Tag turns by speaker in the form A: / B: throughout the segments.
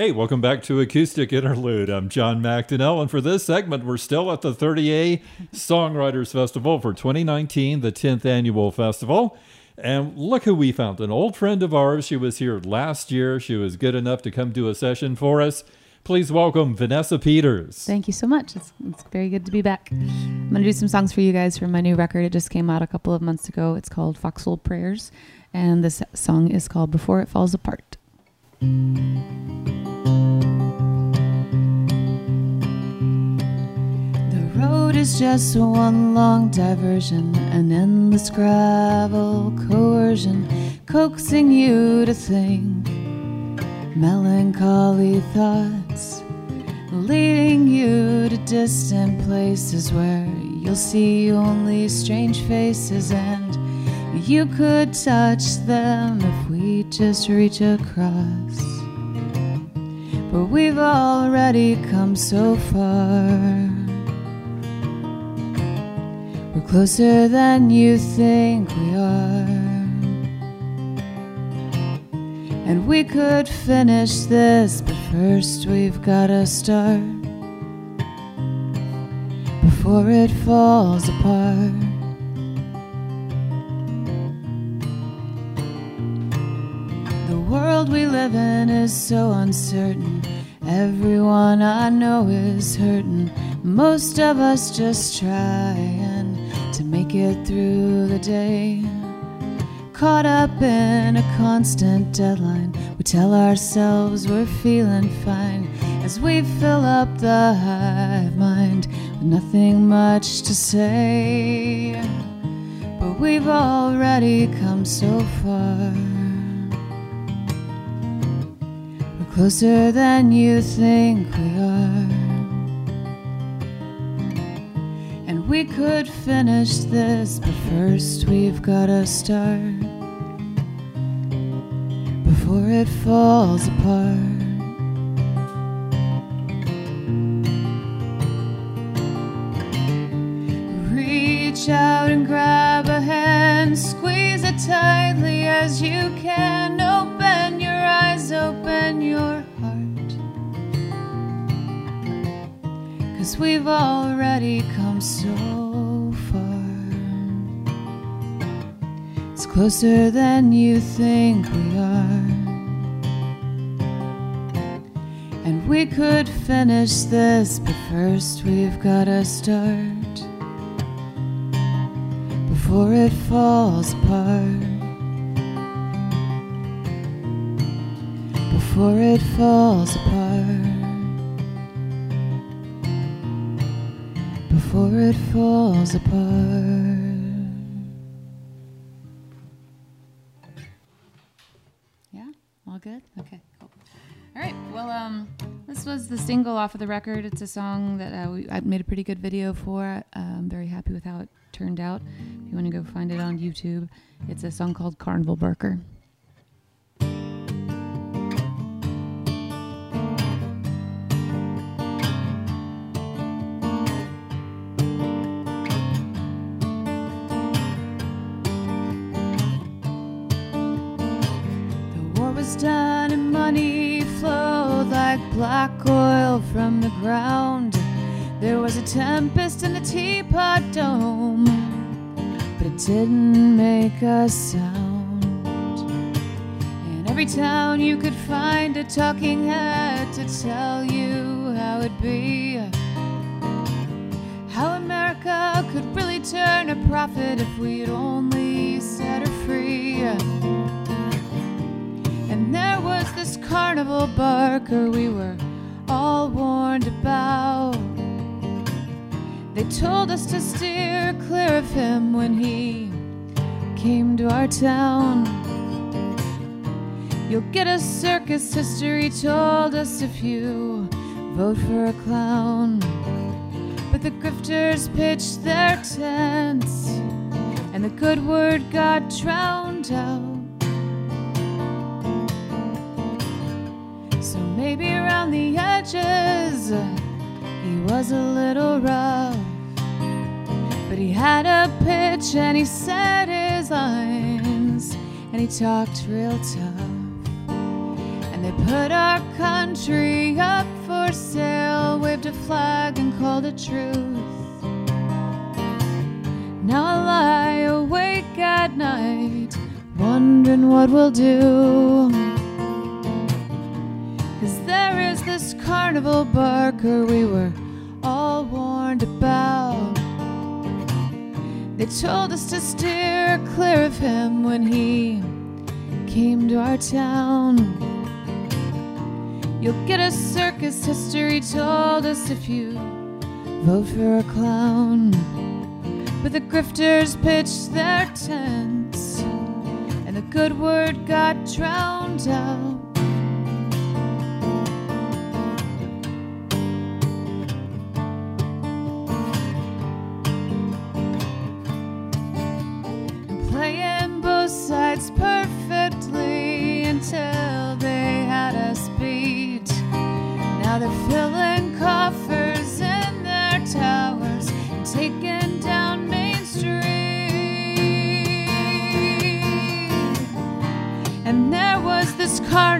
A: Hey, welcome back to Acoustic Interlude. I'm John McDonnell, and for this segment, we're still at the 30A Songwriters Festival for 2019, the 10th annual festival. And look who we found an old friend of ours. She was here last year. She was good enough to come do a session for us. Please welcome Vanessa Peters.
B: Thank you so much. It's, it's very good to be back. I'm going to do some songs for you guys from my new record. It just came out a couple of months ago. It's called Foxhole Prayers, and this song is called Before It Falls Apart. Road is just one long diversion, an endless gravel coercion, coaxing you to think melancholy thoughts, leading you to distant places where you'll see only strange faces and you could touch them if we just reach across. But we've already come so far. Closer than you think we are. And we could finish this, but first we've gotta start before it falls apart. The world we live in is so uncertain. Everyone I know is hurting. Most of us just trying to make it through the day. Caught up in a constant deadline, we tell ourselves we're feeling fine as we fill up the hive mind with nothing much to say. But we've already come so far. We're closer than you think we are. We could finish this, but first we've gotta start before it falls apart. Reach out and grab a hand, squeeze it tightly as you can. Open your eyes, open Cause we've already come so far. It's closer than you think we are. And we could finish this, but first we've gotta start before it falls apart. Before it falls apart. Before it falls apart. Yeah, all good? Okay, cool. All right, well, um, this was the single off of the record. It's a song that uh, we, I made a pretty good video for. I'm very happy with how it turned out. If you want to go find it on YouTube, it's a song called Carnival Barker. Money flowed like black oil from the ground. There was a tempest in the teapot dome, but it didn't make a sound. In every town you could find a talking head to tell you how it'd be. How America could really turn a profit if we'd only set her free. There was this carnival barker we were all warned about. They told us to steer clear of him when he came to our town. You'll get a circus history told us if you vote for a clown. But the grifters pitched their tents, and the good word got drowned out. Maybe around the edges, he was a little rough. But he had a pitch and he said his lines, and he talked real tough. And they put our country up for sale, waved a flag and called it truth. Now I lie awake at night, wondering what we'll do. This carnival barker we were all warned about. They told us to steer clear of him when he came to our town. You'll get a circus history told us if you vote for a clown. But the grifters pitched their tents, and the good word got drowned out.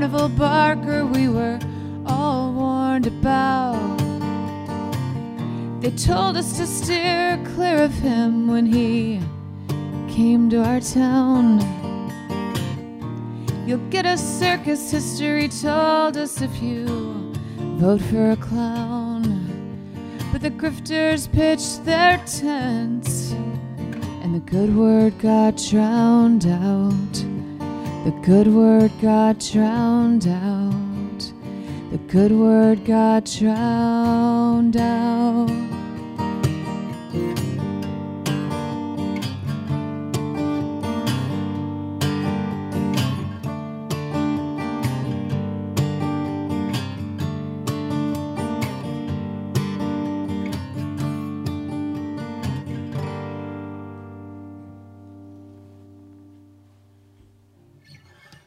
B: Carnival barker we were all warned about. They told us to steer clear of him when he came to our town. You'll get a circus history told us if you vote for a clown. But the grifters pitched their tents, and the good word got drowned out. The good word got drowned out. The good word got drowned out.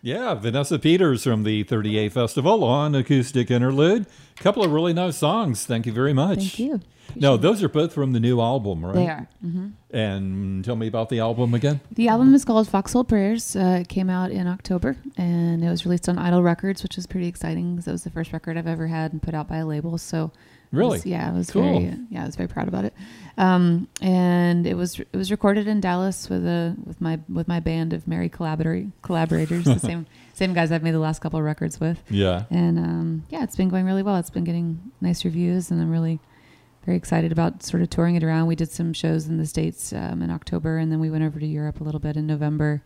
A: Yeah, Vanessa Peters from the 30A Festival on Acoustic Interlude. A couple of really nice songs. Thank you very much.
B: Thank you.
A: No, those are both from the new album, right?
B: They are. hmm
A: And tell me about the album again.
B: The album is called Foxhole Prayers. Uh, it came out in October and it was released on Idol Records, which was pretty exciting because it was the first record I've ever had and put out by a label. So
A: Really?
B: was- yeah, I was
A: Cool.
B: very yeah, I was very proud about it. Um, and it was it was recorded in Dallas with a with my with my band of merry collaborator collaborators, the same same guys I've made the last couple of records with.
A: Yeah.
B: And um, yeah, it's been going really well. It's been getting nice reviews, and I'm really very excited about sort of touring it around. We did some shows in the States um, in October, and then we went over to Europe a little bit in November.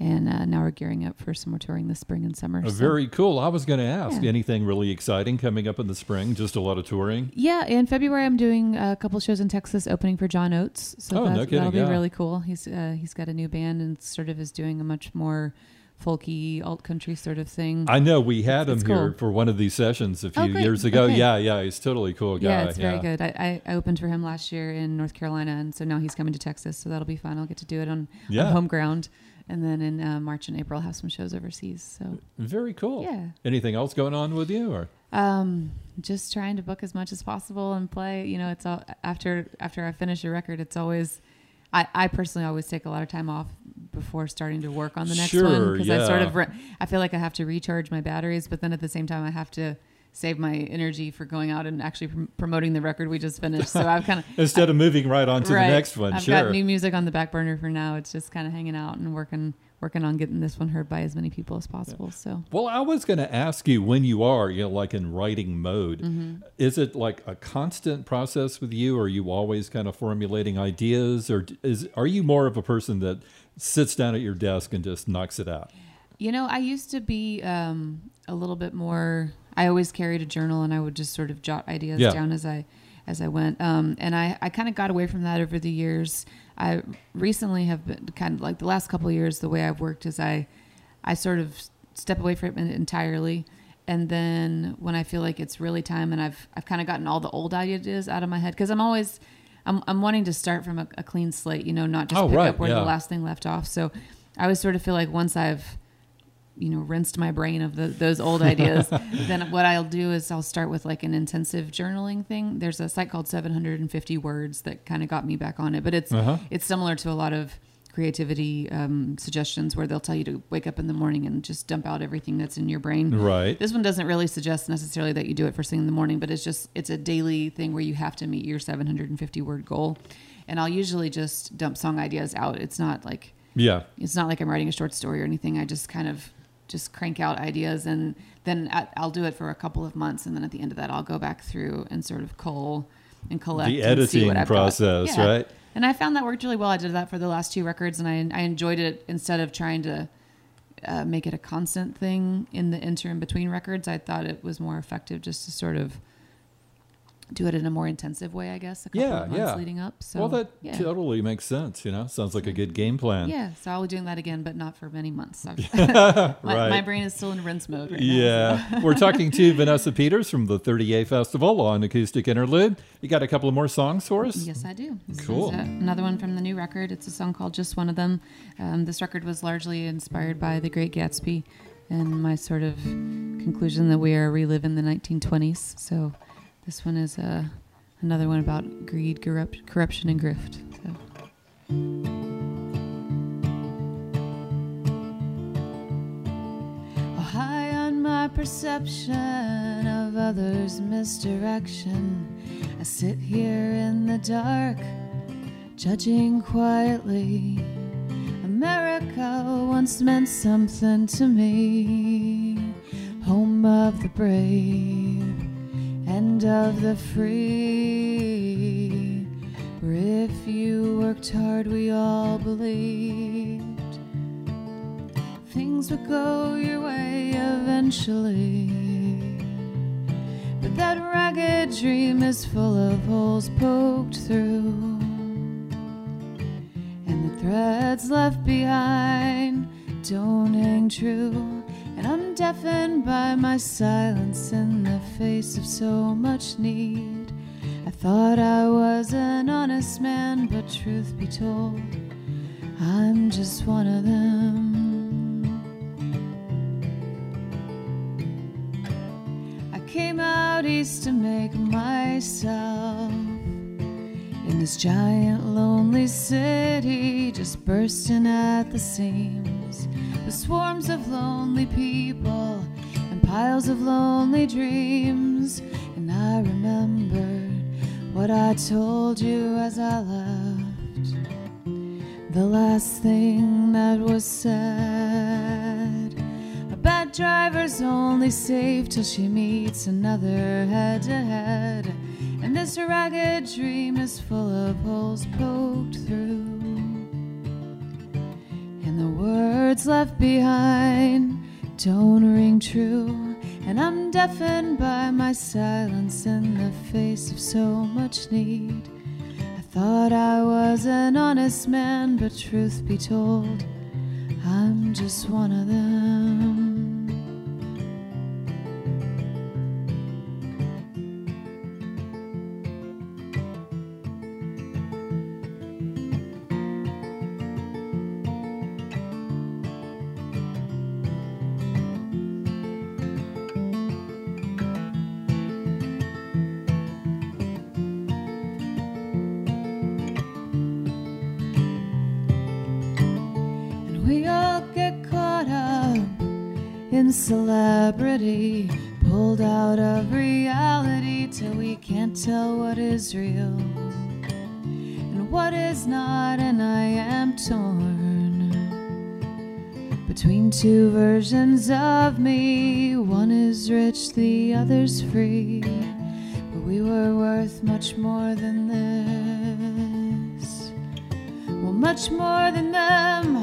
B: And uh, now we're gearing up for some more touring this spring and summer.
A: Uh,
B: so-
A: very cool. I was going to ask
B: Yeah.
A: anything really exciting coming up in the spring? Just a lot of touring.
B: Yeah, in February I'm doing a couple shows in Texas, opening for John Oates. So
A: Oh, no kidding,
B: that'll be
A: yeah.
B: really cool. He's uh, he's got a new band and sort of is doing a much more folky alt country sort of thing.
A: I know we had him
B: It's
A: here
B: cool.
A: for one of these sessions a few
B: Oh,
A: years ago.
B: Okay.
A: Yeah, yeah, he's totally cool guy.
B: yeah, it's very good. I, I, I opened for him last year in North Carolina, and so now he's coming to Texas, so that'll be fun. I'll get to do it on,
A: Yeah.
B: on home ground, and then in uh, March and April I'll have some shows overseas. So
A: Very cool.
B: Yeah.
A: Anything else going on with you or?
B: um, just trying to book as much as possible and play. You know, it's all after after I finish a record. It's always I, I personally always take a lot of time off before starting to work on the next one
A: Sure,
B: because I sort of re- I feel like I have to recharge my batteries, but then at the same time I have to save my energy for going out and actually prom- promoting the record we just finished. So I've kind of
A: Instead of moving right on to
B: right.
A: the next one,
B: I've
A: sure.
B: got new music on the back burner for now. It's just kind of hanging out and working working on getting this one heard by as many people as possible. So
A: Well, I was going to ask you when you are, you know, like in writing mode,
B: Mm-hmm.
A: is it like a constant process with you? Or are you always kind of formulating ideas, or is are you more of a person that sits down at your desk and just knocks it out?
B: You know, I used to be um, a little bit more. I always carried a journal, and I would just sort of jot ideas
A: Yeah.
B: down as I as I went. Um, and I, I kind of got away from that over the years. I recently have been kind of like the last couple of years. The way I've worked is I I sort of step away from it entirely. And then when I feel like it's really time, and I've I've kind of gotten all the old ideas out of my head because I'm always I'm I'm wanting to start from a, a clean slate, you know, not just
A: Oh,
B: pick
A: right,
B: up where
A: yeah.
B: the last thing left off. So I always sort of feel like once I've you know rinsed my brain of the, those old ideas then what i'll do is i'll start with like an intensive journaling thing there's a site called 750 words that kind of got me back on it but it's
A: Uh-huh.
B: it's similar to a lot of creativity um, suggestions where they'll tell you to wake up in the morning and just dump out everything that's in your brain.
A: Right.
B: This one doesn't really suggest necessarily that you do it first thing in the morning, but it's just it's a daily thing where you have to meet your 750 word goal. And I'll usually just dump song ideas out. It's not like
A: Yeah.
B: it's not like I'm writing a short story or anything. I just kind of just crank out ideas and then at, I'll do it for a couple of months and then at the end of that I'll go back through and sort of cull and collect
A: The editing
B: what I've got.
A: process,
B: Yeah.
A: right?
B: And I found that worked really well. I did that for the last two records and I, I enjoyed it instead of trying to uh, make it a constant thing in the interim between records. I thought it was more effective just to sort of do it in a more intensive way, I guess, a couple
A: Yeah,
B: of months
A: yeah.
B: leading up. So
A: well, that
B: yeah.
A: totally makes sense. You know, sounds like a good game plan.
B: Yeah, so I'll be doing that again, but not for many months. My,
A: Right.
B: my brain is still in rinse mode right now.
A: Yeah, we're talking to Vanessa Peters from the 30A Festival on Acoustic Interlude. You got a couple of more songs for us?
B: Yes, I do. This
A: Cool.
B: uh, another one from the new record. It's a song called Just One of Them. Um, this record was largely inspired by The Great Gatsby and my sort of conclusion that we are reliving the 1920s. So this one is uh, another one about greed, corrupt, corruption, and grift. So. Oh, high on my perception of others' misdirection, I sit here in the dark, judging quietly. America once meant something to me, home of the brave and of the free. Where if you worked hard, we all believed things would go your way eventually. But that ragged dream is full of holes poked through. And the threads left behind don't hang true. And I'm deafened by my silence in the face of so much need. I thought I was an honest man, but truth be told, I'm just one of them. I came out east to make myself in this giant lonely city, just bursting at the seams. With swarms of lonely people and piles of lonely dreams. And I remembered what I told you as I left. The last thing that was said. A bad driver's only safe till she meets another head to head. And this ragged dream is full of holes poked through. The words left behind don't ring true. And I'm deafened by my silence in the face of so much need. I thought I was an honest man, but truth be told, I'm just one of them. In celebrity, pulled out of reality till we can't tell what is real and what is not, and I am torn between two versions of me. One is rich, the other's free, but we were worth much more than this. Well, much more than them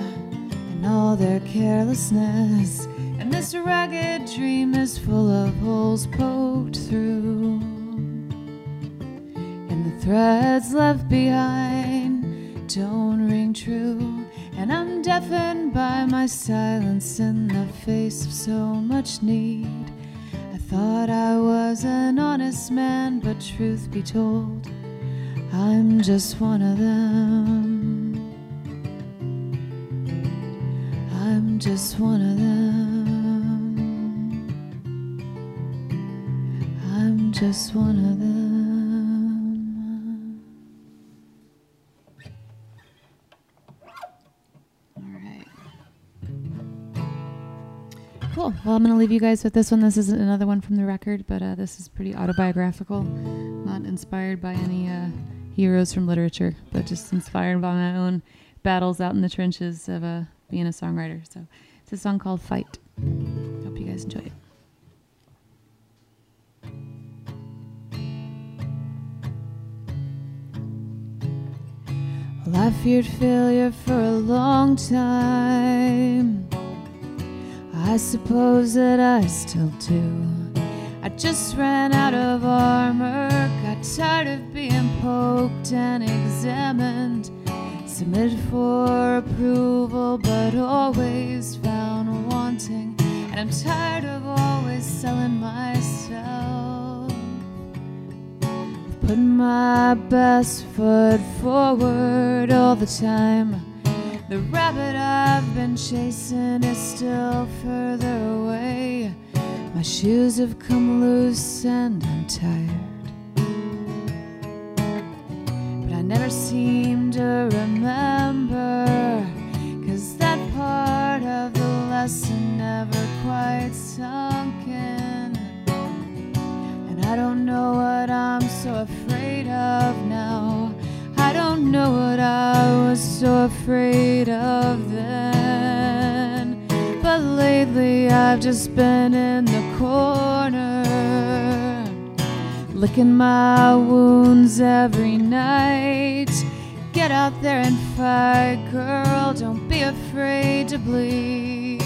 B: and all their carelessness. And this ragged dream is full of holes poked through. And the threads left behind don't ring true. And I'm deafened by my silence in the face of so much need. I thought I was an honest man, but truth be told, I'm just one of them. I'm just one of them. just one of them. All right. Cool. Well, I'm going to leave you guys with this one. This is another one from the record, but uh, this is pretty autobiographical. Not inspired by any uh, heroes from literature, but just inspired by my own battles out in the trenches of uh, being a songwriter. So it's a song called Fight. Hope you guys enjoy it. Well, I feared failure for a long time. I suppose that I still do. I just ran out of armor, got tired of being poked and examined. Submit for approval, but always found wanting. And I'm tired of always selling myself. Putting my best foot forward all the time. The rabbit I've been chasing is still further away. My shoes have come loose and I'm tired. But I never seem to remember. Cause that part of the lesson was so afraid of then. But lately I've just been in the corner, licking my wounds every night. Get out there and fight, girl. Don't be afraid to bleed.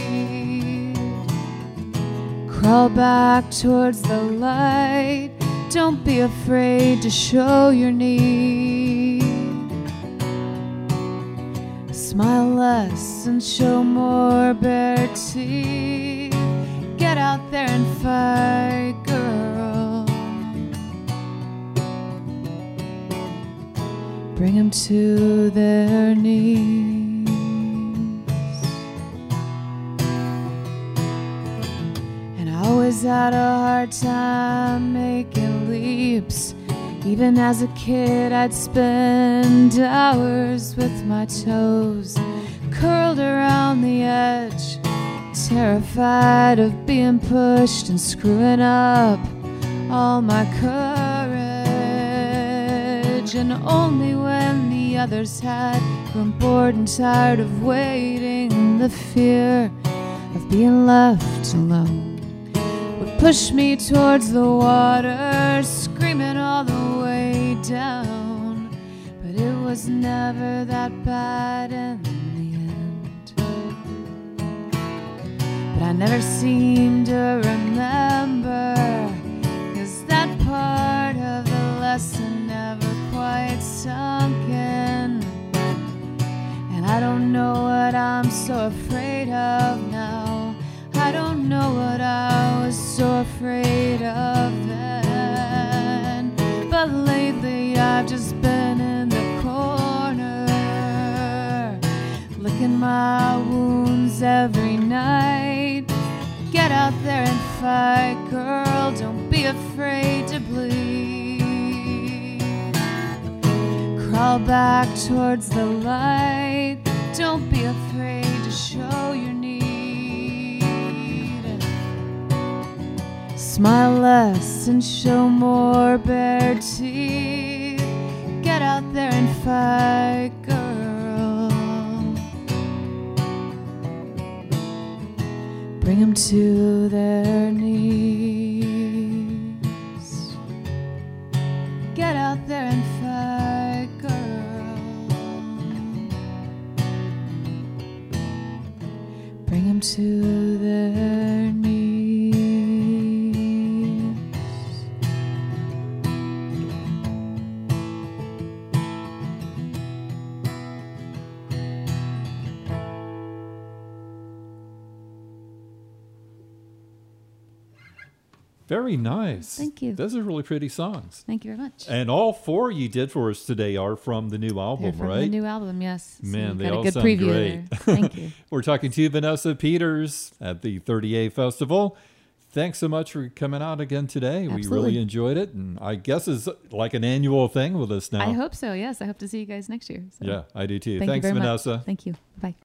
B: Crawl back towards the light. Don't be afraid to show your need. Smile less and show more bare teeth. Get out there and fight, girl. Bring them to their knees. And I always had a hard time making. Even as a kid, I'd spend hours with my toes curled around the edge, terrified of being pushed and screwing up all my courage. And only when the others had grown bored and tired of waiting, the fear of being left alone would push me towards the water, screaming all the way down. But it was never that bad in the end. But I never seem to remember, out there and fight, girl. Don't be afraid to bleed. Crawl back towards the light. Don't be afraid to show your need. Smile less and show more bare teeth. Get out there and fight, Bring them to their knees. Get out there and fight, girl. Bring them to
A: Very nice.
B: Thank you.
A: Those are really pretty songs.
B: Thank you very much.
A: And all four you did for us today are from the new
B: They're
A: album,
B: from
A: right?
B: the new album, yes.
A: Man,
B: we've
A: they
B: got
A: all
B: a good
A: sound
B: preview
A: great.
B: there. Thank you.
A: We're talking to Vanessa Peters at the 30A Festival. Thanks so much for coming out again today. We really enjoyed it. And I guess it's like an annual thing with us now.
B: I hope so. Yes, I hope to see you guys next year. So
A: Yeah, I do too.
B: Thank
A: Thanks, Vanessa.
B: Much. Thank you. Bye.